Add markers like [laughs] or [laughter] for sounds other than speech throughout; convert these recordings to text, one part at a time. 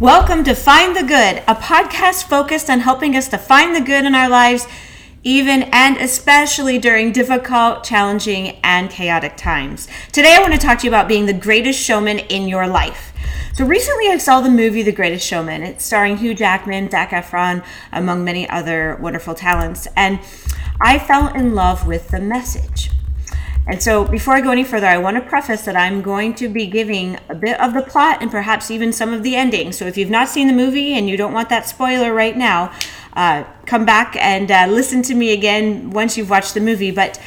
Welcome to Find the Good, a podcast focused on helping us to find the good in our lives, even and especially during difficult, challenging, and chaotic times. Today, I want to talk to you about being the greatest showman in your life. So, recently I saw the movie The Greatest Showman. It's starring Hugh Jackman, Zac Efron, among many other wonderful talents. And I fell in love with the message. And so, before I go any further, I want to preface that I'm going to be giving a bit of the plot and perhaps even some of the ending. So, if you've not seen the movie and you don't want that spoiler right now, uh, come back and uh, listen to me again once you've watched the movie. But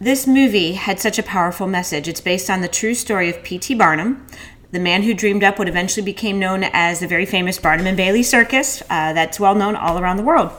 this movie had such a powerful message. It's based on the true story of P.T. Barnum, the man who dreamed up what eventually became known as the very famous Barnum and Bailey Circus, uh, that's well known all around the world.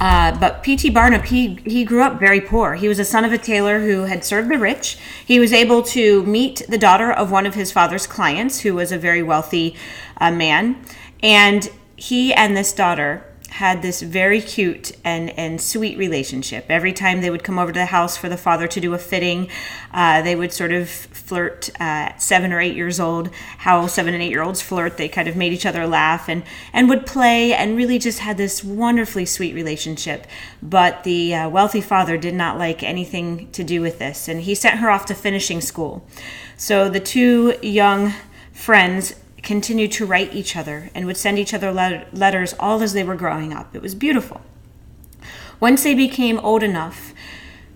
Uh, but P.T. Barnum, he, he grew up very poor. He was a son of a tailor who had served the rich. He was able to meet the daughter of one of his father's clients, who was a very wealthy uh, man. And he and this daughter had this very cute and, and sweet relationship. Every time they would come over to the house for the father to do a fitting, uh, they would sort of flirt uh, seven or eight years old. How seven and eight year olds flirt, they kind of made each other laugh and, and would play and really just had this wonderfully sweet relationship. But the uh, wealthy father did not like anything to do with this, and he sent her off to finishing school. So the two young friends continued to write each other and would send each other letters all as they were growing up. It was beautiful. Once they became old enough,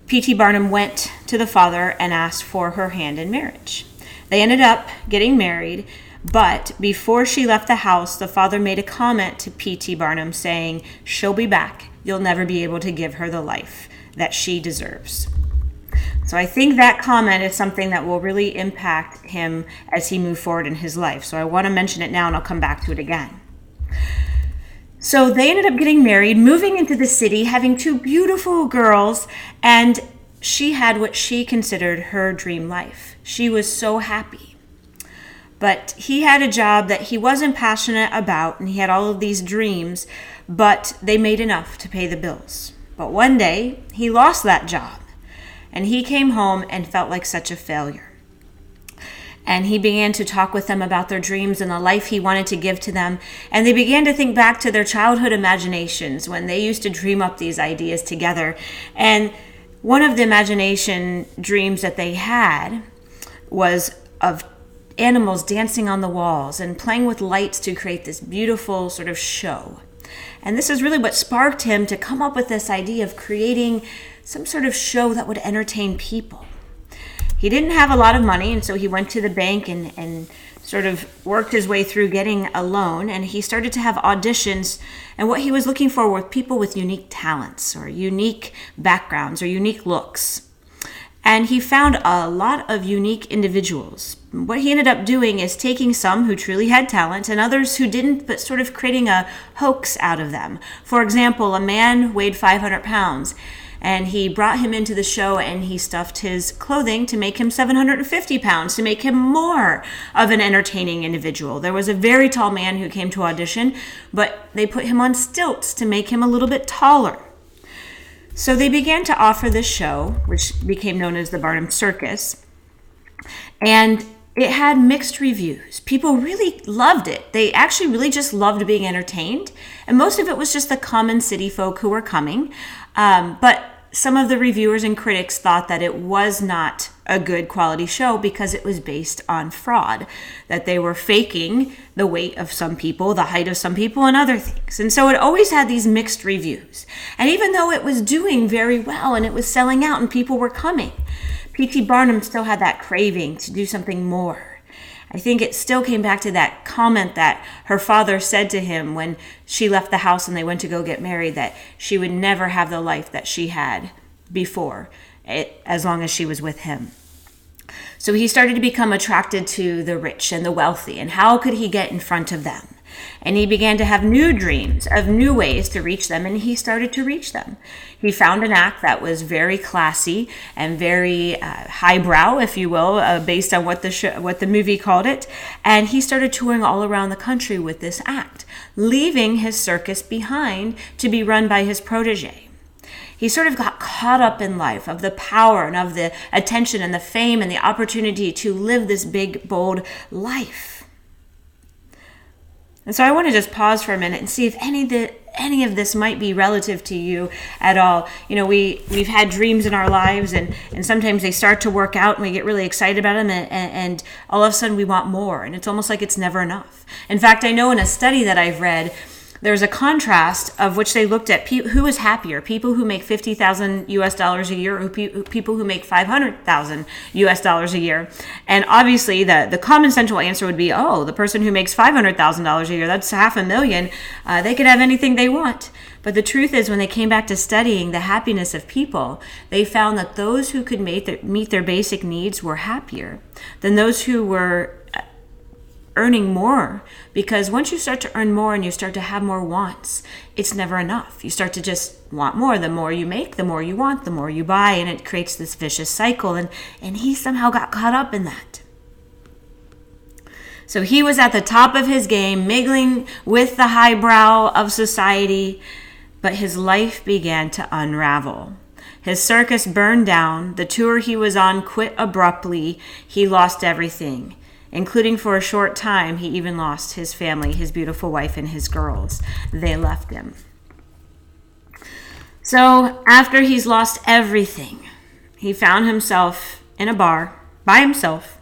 P.T. Barnum went to the father and asked for her hand in marriage. They ended up getting married, but before she left the house, the father made a comment to P.T. Barnum saying, She'll be back. You'll never be able to give her the life that she deserves. So I think that comment is something that will really impact him as he moves forward in his life. So I want to mention it now and I'll come back to it again. So they ended up getting married, moving into the city, having two beautiful girls, and she had what she considered her dream life. She was so happy. But he had a job that he wasn't passionate about, and he had all of these dreams, but they made enough to pay the bills. But one day, he lost that job and he came home and felt like such a failure. And he began to talk with them about their dreams and the life he wanted to give to them. And they began to think back to their childhood imaginations when they used to dream up these ideas together. And one of the imagination dreams that they had was of animals dancing on the walls and playing with lights to create this beautiful sort of show. And this is really what sparked him to come up with this idea of creating some sort of show that would entertain people. He didn't have a lot of money, and so he went to the bank and, and sort of worked his way through getting a loan. And he started to have auditions. And what he was looking for were people with unique talents or unique backgrounds or unique looks. And he found a lot of unique individuals. What he ended up doing is taking some who truly had talent and others who didn't, but sort of creating a hoax out of them. For example, a man weighed 500 pounds and he brought him into the show and he stuffed his clothing to make him 750 pounds to make him more of an entertaining individual there was a very tall man who came to audition but they put him on stilts to make him a little bit taller so they began to offer this show which became known as the barnum circus and it had mixed reviews. People really loved it. They actually really just loved being entertained. And most of it was just the common city folk who were coming. Um, but some of the reviewers and critics thought that it was not a good quality show because it was based on fraud, that they were faking the weight of some people, the height of some people, and other things. And so it always had these mixed reviews. And even though it was doing very well and it was selling out and people were coming, P.T. Barnum still had that craving to do something more I think it still came back to that comment that her father said to him when she left the house and they went to go get married that she would never have the life that she had before, it, as long as she was with him. So he started to become attracted to the rich and the wealthy, and how could he get in front of them? And he began to have new dreams of new ways to reach them, and he started to reach them. He found an act that was very classy and very uh, highbrow, if you will, uh, based on what the sh- what the movie called it. And he started touring all around the country with this act, leaving his circus behind to be run by his protege he sort of got caught up in life of the power and of the attention and the fame and the opportunity to live this big bold life And so I want to just pause for a minute and see if any of the any of this might be relative to you at all. You know, we we've had dreams in our lives, and and sometimes they start to work out, and we get really excited about them, and, and all of a sudden we want more, and it's almost like it's never enough. In fact, I know in a study that I've read there's a contrast of which they looked at pe- who is happier people who make 50,000 US dollars a year or pe- people who make 500,000 US dollars a year. And obviously the the common central answer would be oh the person who makes $500,000 a year that's half a million uh, they can have anything they want. But the truth is when they came back to studying the happiness of people they found that those who could meet their, meet their basic needs were happier than those who were earning more because once you start to earn more and you start to have more wants it's never enough. You start to just want more. The more you make the more you want the more you buy and it creates this vicious cycle and and he somehow got caught up in that. So he was at the top of his game mingling with the highbrow of society but his life began to unravel. His circus burned down. The tour he was on quit abruptly. He lost everything including for a short time, he even lost his family, his beautiful wife, and his girls. They left him. So, after he's lost everything, he found himself in a bar by himself,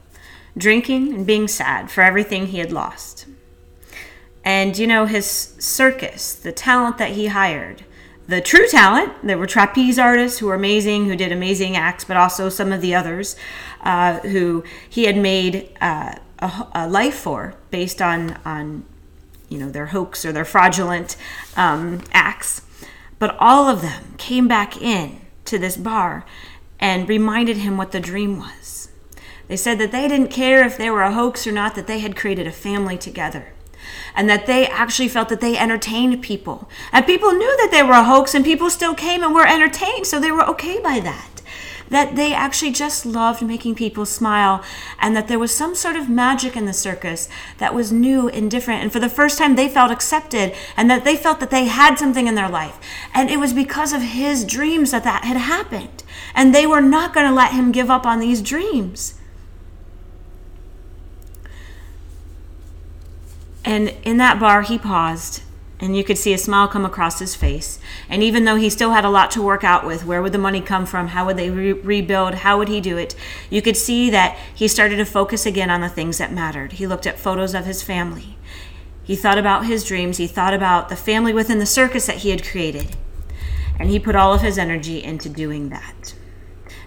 drinking and being sad for everything he had lost. And you know, his circus, the talent that he hired, the true talent. There were trapeze artists who were amazing, who did amazing acts, but also some of the others uh, who he had made uh, a, a, life for based on on you know their hoax or their fraudulent um, acts. But all of them came back in to this bar and reminded him what the dream was. They said that they didn't care if they were a hoax or not, that they had created a family together and that they actually felt that they entertained people. And people knew that they were a hoax, and people still came and were entertained, so they were okay by that. That they actually just loved making people smile, and that there was some sort of magic in the circus that was new and different. And for the first time, they felt accepted, and that they felt that they had something in their life. And it was because of his dreams that that had happened. And they were not going to let him give up on these dreams. And in that bar, he paused, and you could see a smile come across his face. And even though he still had a lot to work out with, where would the money come from? How would they re- rebuild? How would he do it? You could see that he started to focus again on the things that mattered. He looked at photos of his family. He thought about his dreams. He thought about the family within the circus that he had created. And he put all of his energy into doing that.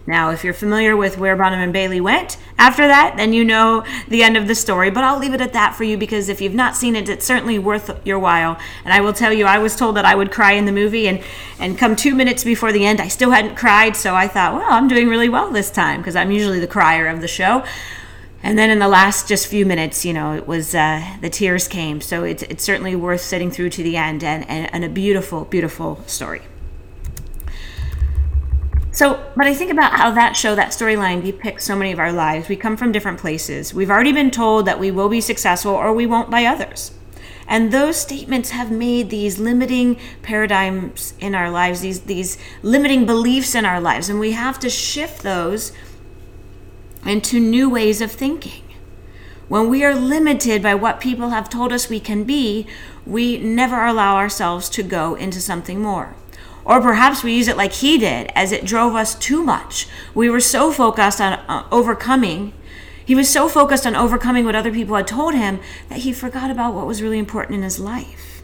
Now, if you're familiar with where Barnum and Bailey went after that, then you know the end of the story. But I'll leave it at that for you because if you've not seen it, it's certainly worth your while. And I will tell you, I was told that I would cry in the movie, and, and come two minutes before the end, I still hadn't cried. So I thought, well, I'm doing really well this time because I'm usually the crier of the show. And then in the last just few minutes, you know, it was uh, the tears came. So it's, it's certainly worth sitting through to the end and, and, and a beautiful, beautiful story. So, but I think about how that show, that storyline depicts so many of our lives. We come from different places. We've already been told that we will be successful or we won't by others. And those statements have made these limiting paradigms in our lives, these, these limiting beliefs in our lives. And we have to shift those into new ways of thinking. When we are limited by what people have told us we can be, we never allow ourselves to go into something more. Or perhaps we use it like he did, as it drove us too much. We were so focused on uh, overcoming. He was so focused on overcoming what other people had told him that he forgot about what was really important in his life.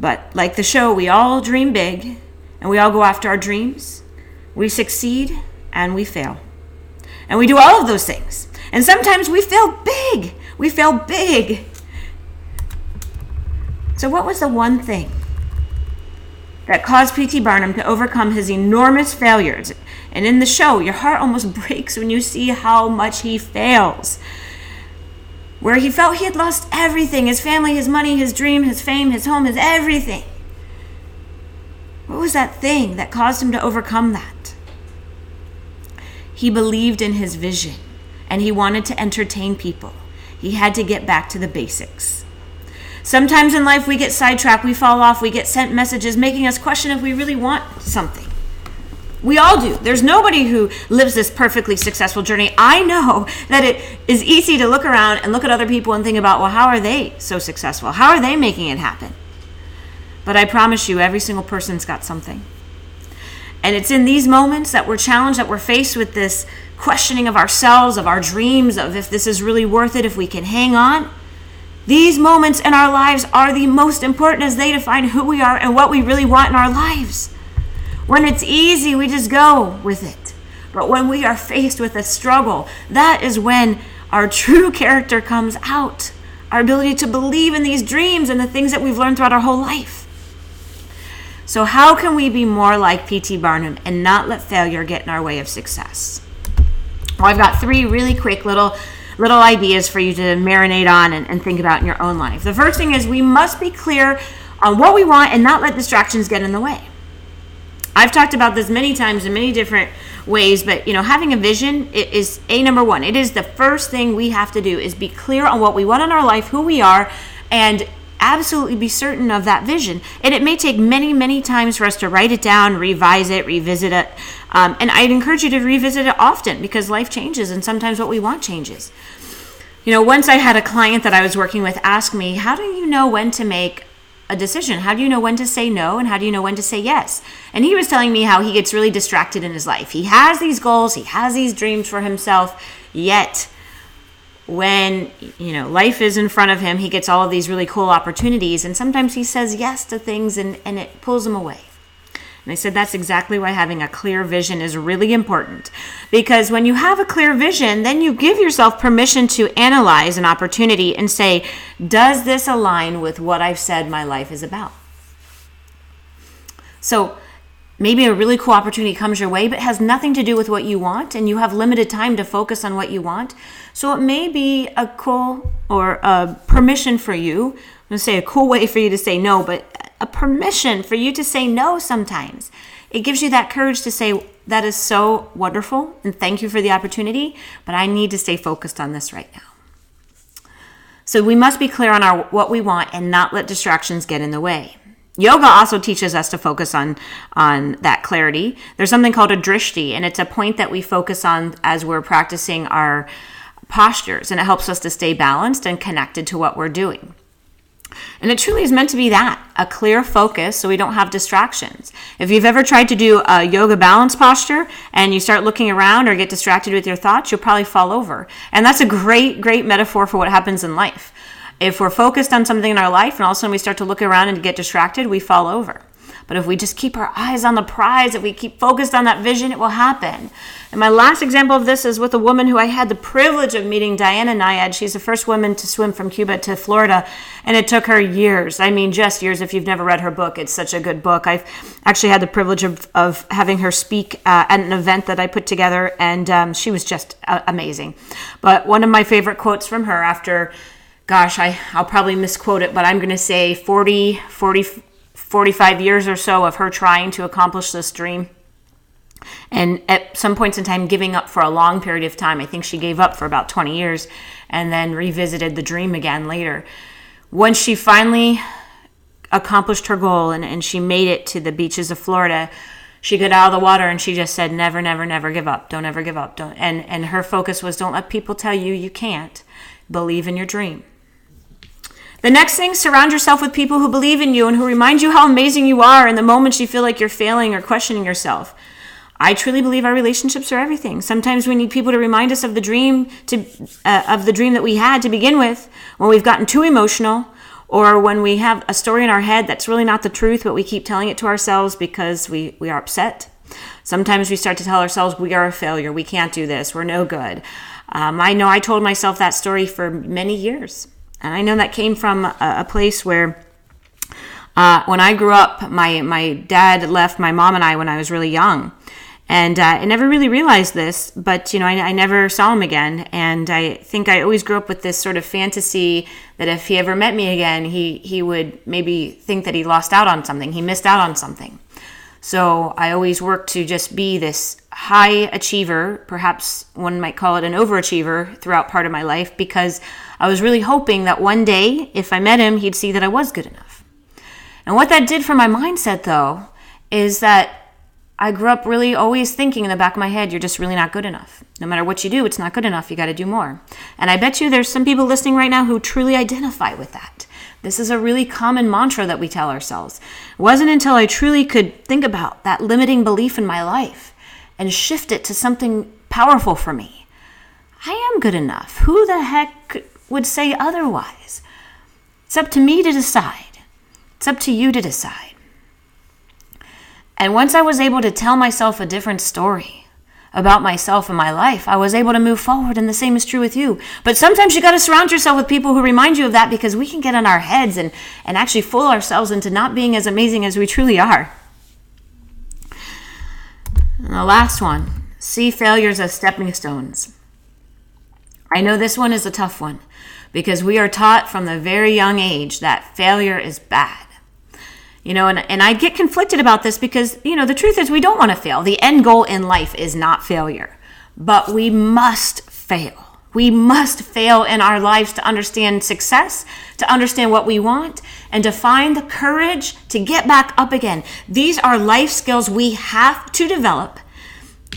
But like the show, we all dream big and we all go after our dreams. We succeed and we fail. And we do all of those things. And sometimes we fail big. We fail big. So, what was the one thing that caused P.T. Barnum to overcome his enormous failures. And in the show, your heart almost [laughs] breaks when you see how much he fails. Where he felt he had lost everything his family, his money, his dream, his fame, his home, his everything. What was that thing that caused him to overcome that? He believed in his vision and he wanted to entertain people. He had to get back to the basics. Sometimes in life we get sidetracked, we fall off, we get sent messages making us question if we really want something. We all do. There's nobody who lives this perfectly successful journey. I know [laughs] that it is easy to look around and look at other people and think about, well, how are they so successful? How are they making it happen? But I promise you, every single person's got something. And it's in these moments that we're challenged, that we're faced with this questioning of ourselves, of our dreams, of if this is really worth it, if we can hang on. These moments in our lives are the most important as they define who we are and what we really want in our lives. When it's easy, we just go with it. But when we are faced with a struggle, that is when our true [laughs] character comes out. Our ability to believe in these dreams and the things that we've learned throughout our whole life. So, how can we be more like P.T. Barnum and not let failure get in our way of success? Well, I've got three really quick little little ideas for you to marinate on and, and think about in your own life. The first thing is we must be clear on what we want and not let distractions get in the way. I've talked about this many times in many different ways, but you know, having a vision is a number one. It is the first thing we have to do is be clear on what we want in our life, who we are, and absolutely be certain of that vision. And it may take many, many times for us to write it down, revise it, revisit it. Um, and I'd encourage you to revisit it often because life changes and sometimes what we want changes. You know, once I had a client that I was working with ask me, How do you know when to make a decision? How do you know when to say no and how do you know when to say yes? And he was telling me how he gets really distracted in his life. He has these goals, he has these dreams for himself, yet when you know life is in front of him he gets all of these really cool opportunities and sometimes he says yes to things and, and it pulls him away. And i said that's exactly why having a clear vision is really important. Because when you have a clear vision then you give yourself permission to analyze an opportunity and say does this align with what i've said my life is about? So maybe a really cool opportunity comes your way, but has nothing to do with what you want, and you have limited time to focus on what you want. So it may be a cool or a permission for you. I'm to say a cool way for you to say no, but a permission for you to say no sometimes. It gives you that courage to say, that is so wonderful, and thank you for the opportunity, but I need to stay focused on this right now. So we must be clear on our what we want and not let distractions get in the way. Yoga also teaches us to focus on on that clarity. There's something called a drishti, and it's a point that we focus on as we're practicing our postures, and it helps us to stay balanced and connected to what we're doing. And it truly is meant to be that a clear focus so we don't have distractions. If you've ever tried to do a yoga balance posture and you start looking around or get distracted with your thoughts, you'll probably fall over. And that's a great, great metaphor for what happens in life. If we're focused on something in our life and all of a sudden we start to look around and get distracted, we fall over. But if we just keep our eyes on the prize, if we keep focused on that vision, it will happen. And my last example of this is with a woman who I had the privilege of meeting, Diana Nyad. She's the first woman to swim from Cuba to Florida, and it took her years. I mean, just years. If you've never read her book, it's such a good book. I've actually had the privilege of, of having her speak uh, at an event that I put together, and um, she was just uh, amazing. But one of my favorite quotes from her after gosh, I, I'll probably misquote it, but I'm going to say 40, 40, 45 years or so of her trying to accomplish this dream. And at some points in time, giving up for a long period of time. I think she gave up for about 20 years and then revisited the dream again later. Once she finally accomplished her goal and, and she made it to the beaches of Florida, she got out of the water and she just said, never, never, never give up. Don't ever give up. Don't. And, and her focus was don't let people tell you you can't. Believe in your dream. The next thing, surround yourself with people who believe in you and who remind you how amazing you are in the moments you feel like you're failing or questioning yourself. I truly believe our relationships are everything. Sometimes we need people to remind us of the dream to uh, of the dream that we had to begin with when we've gotten too emotional or when we have a story in our head that's really not the truth but we keep telling it to ourselves because we we are upset. Sometimes we start to tell ourselves we are a failure, we can't do this, we're no good. Um, I know I told myself that story for many years. And I know that came from a, a place where uh, when I grew up, my, my dad left my mom and I when I was really young. And uh, I never really realized this, but you know, I, I, never saw him again. And I think I always grew up with this sort of fantasy that if he ever met me again, he he would maybe think that he lost out on something, he missed out on something. So I always worked to just be this high achiever, perhaps one might call it an overachiever, throughout part of my life because I was really hoping that one day, if I met him, he'd see that I was good enough. And what that did for my mindset, though, is that I grew up really always thinking in the back of my head, you're just really not good enough. No matter what you do, it's not good enough. You got to do more. And I bet you there's some people listening right now who truly identify with that. This is a really common mantra that we tell ourselves. It wasn't until I truly could think about that limiting belief in my life and shift it to something powerful for me. I am good enough. Who the heck would say otherwise? It's up to me to decide. It's up to you to decide. And once I was able to tell myself a different story about myself and my life, I was able to move forward. And the same is true with you. But sometimes you got to surround yourself with people who remind you of that because we can get in our heads and, and actually fool ourselves into not being as amazing as we truly are. And the last one see failures as stepping stones. I know this one is a tough one because we are taught from the very young age that failure is bad. You know, and, and I get conflicted about this because, you know, the truth is we don't want to fail. The end goal in life is not failure, but we must fail. We must fail in our lives to understand success, to understand what we want, and to find the courage to get back up again. These are life skills we have to develop.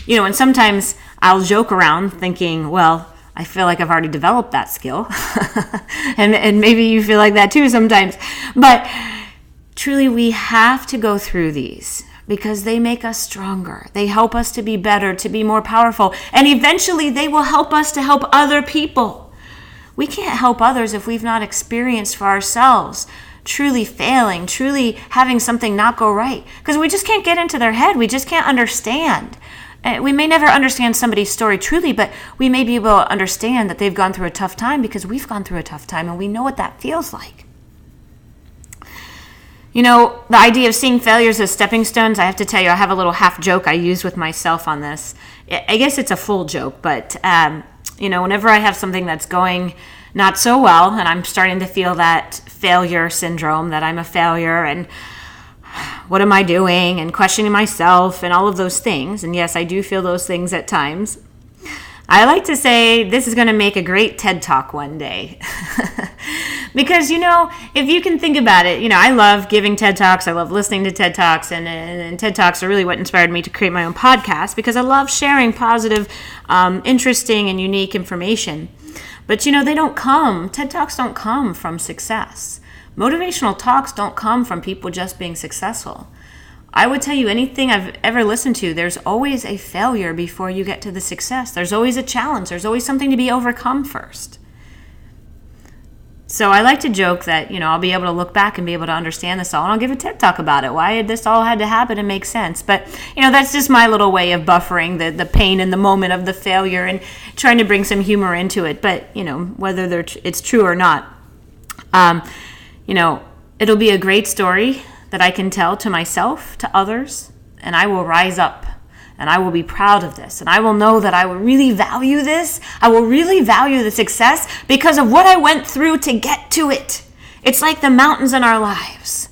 You know, and sometimes I'll joke around thinking, well, I feel like I've already developed that skill. [laughs] and, and maybe you feel like that too sometimes. But Truly, we have to go through these because they make us stronger. They help us to be better, to be more powerful, and eventually they will help us to help other people. We can't help others if we've not experienced for ourselves truly failing, truly having something not go right, because we just can't get into their head. We just can't understand. Eh, we may never understand somebody's story truly, but we may be able to understand that they've gone through a tough time because we've gone through a tough time and we know what that feels like. You know, the idea of seeing failures as stepping stones, I have to tell you, I have a little half joke I use with myself on this. I guess it's a full joke, but, um, you know, whenever I have something that's going not so well and I'm starting to feel that failure syndrome, that I'm a failure and what am I doing and questioning myself and all of those things, and yes, I do feel those things at times. I like to say this is going to make a great TED Talk one day. [laughs] because, you know, if you can think about it, you know, I love giving TED Talks. I love listening to TED Talks. And, and, and TED Talks are really what inspired me to create my own podcast because I love sharing positive, um, interesting, and unique information. But, you know, they don't come, TED Talks don't come from success. Motivational talks don't come from people just being successful. I would tell you anything I've ever listened to, there's always a failure before you get to the success. There's always a challenge. There's always something to be overcome first. So I like to joke that, you know, I'll be able to look back and be able to understand this all and I'll give a TED talk about it. Why this all had to happen and make sense. But, you know, that's just my little way of buffering the, the pain and the moment of the failure and trying to bring some humor into it. But, you know, whether it's true or not, um, you know, it'll be a great story that I can tell to myself, to others, and I will rise up and I will be proud of this. And I will know that I will really value this. I will really value the success because of what I went through to get to it. It's like the mountains in our lives.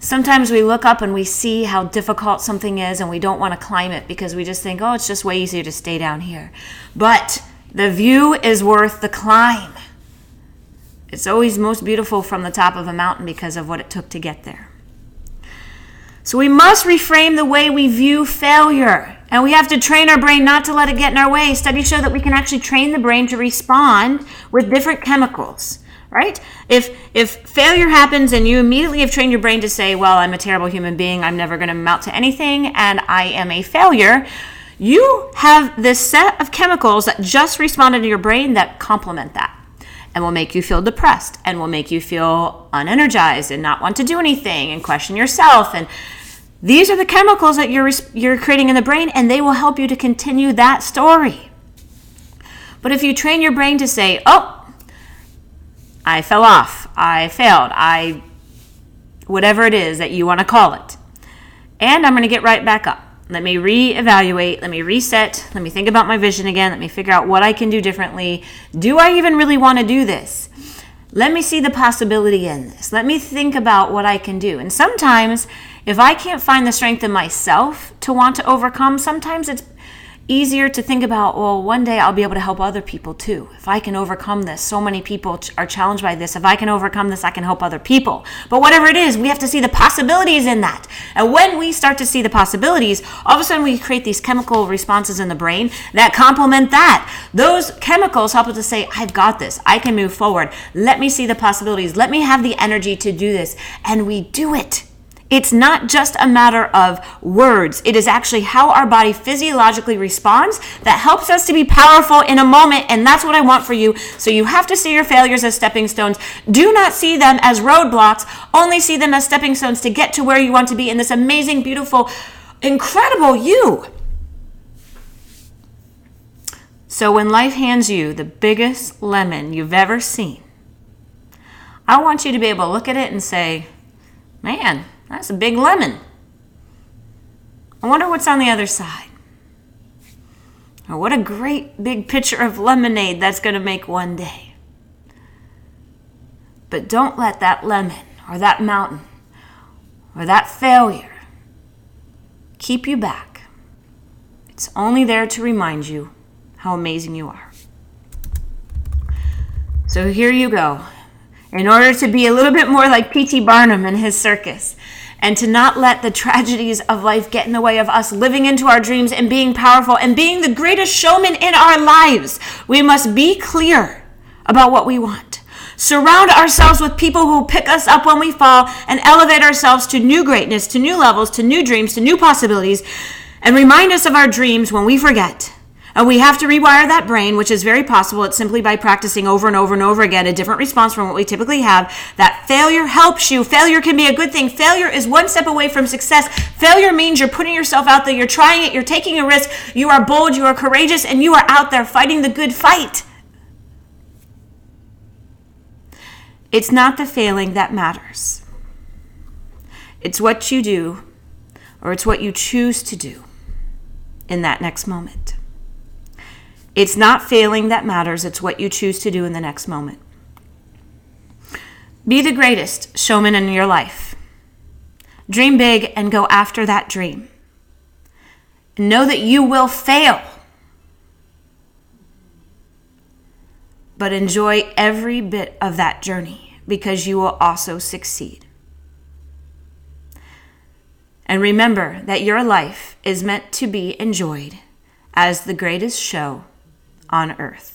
Sometimes we look up and we see how difficult something is and we don't want to climb it because we just think, oh, it's just way easier to stay down here. But the view is worth the climb. It's always most beautiful from the top of a mountain because of what it took to get there. So we must reframe the way we view failure. And we have to train our brain not to let it get in our way. Studies show that we can actually train the brain to respond with different chemicals, right? If if failure happens and you immediately have trained your brain to say, "Well, I'm a terrible human being. I'm never going to amount to anything and I am a failure." You have this set of chemicals that just responded to your brain that complement that and will make you feel depressed and will make you feel unenergized and not want to do anything and question yourself. And these are the chemicals that you're you're creating in the brain and they will help you to continue that story. But if you train your brain to say oh i fell off i failed i whatever it is that you want to call it and i'm going to get right back up let me reevaluate. Let me reset. Let me think about my vision again. Let me figure out what I can do differently. Do I even really want to do this? Let me see the possibility in this. Let me think about what I can do. And sometimes, if I can't find the strength in myself to want to overcome, sometimes it's easier to think about, well, one day I'll be able to help other people too. If I can overcome this, so many people are challenged by this. If I can overcome this, I can help other people. But whatever it is, we have to see the possibilities in that. And when we start to see the possibilities, all of a sudden we create these chemical responses in the brain that complement that. Those chemicals help us to say, I've got this. I can move forward. Let me see the possibilities. Let me have the energy to do this. And we do it. It's not just a matter of words. It is actually how our body physiologically responds that helps us to be powerful in a moment. And that's what I want for you. So you have to see your failures as stepping stones. Do not see them as roadblocks. Only see them as stepping stones to get to where you want to be in this amazing, beautiful, incredible you. So when life hands you the biggest lemon you've ever seen, I want you to be able to look at it and say, man, that's a big lemon. I wonder what's on the other side. Or what a great big pitcher of lemonade that's going to make one day. But don't let that lemon or that mountain or that failure keep you back. It's only there to remind you how amazing you are. So here you go in order to be a little bit more like P.T. Barnum and his circus, and to not let the tragedies of life get in the way of us living into our dreams and being powerful and being the greatest showman in our lives. We must be clear about what we want. Surround ourselves with people who pick us up when we fall and elevate ourselves to new greatness, to new levels, to new dreams, to new possibilities, and remind us of our dreams when we forget and we have to rewire that brain, which is very possible. It's simply by practicing over and over and over again a different response from what we typically have. That failure helps you. Failure can be a good thing. Failure is one step away from success. Failure means you're putting yourself out there, you're trying it, you're taking a risk, you are bold, you are courageous, and you are out there fighting the good fight. It's not the failing that matters. It's what you do, or it's what you choose to do in that next moment. It's not failing that matters, it's what you choose to do in the next moment. Be the greatest showman in your life. Dream big and go after that dream. Know that you will fail, but enjoy every bit of that journey because you will also succeed. And remember that your life is meant to be enjoyed as the greatest show on earth.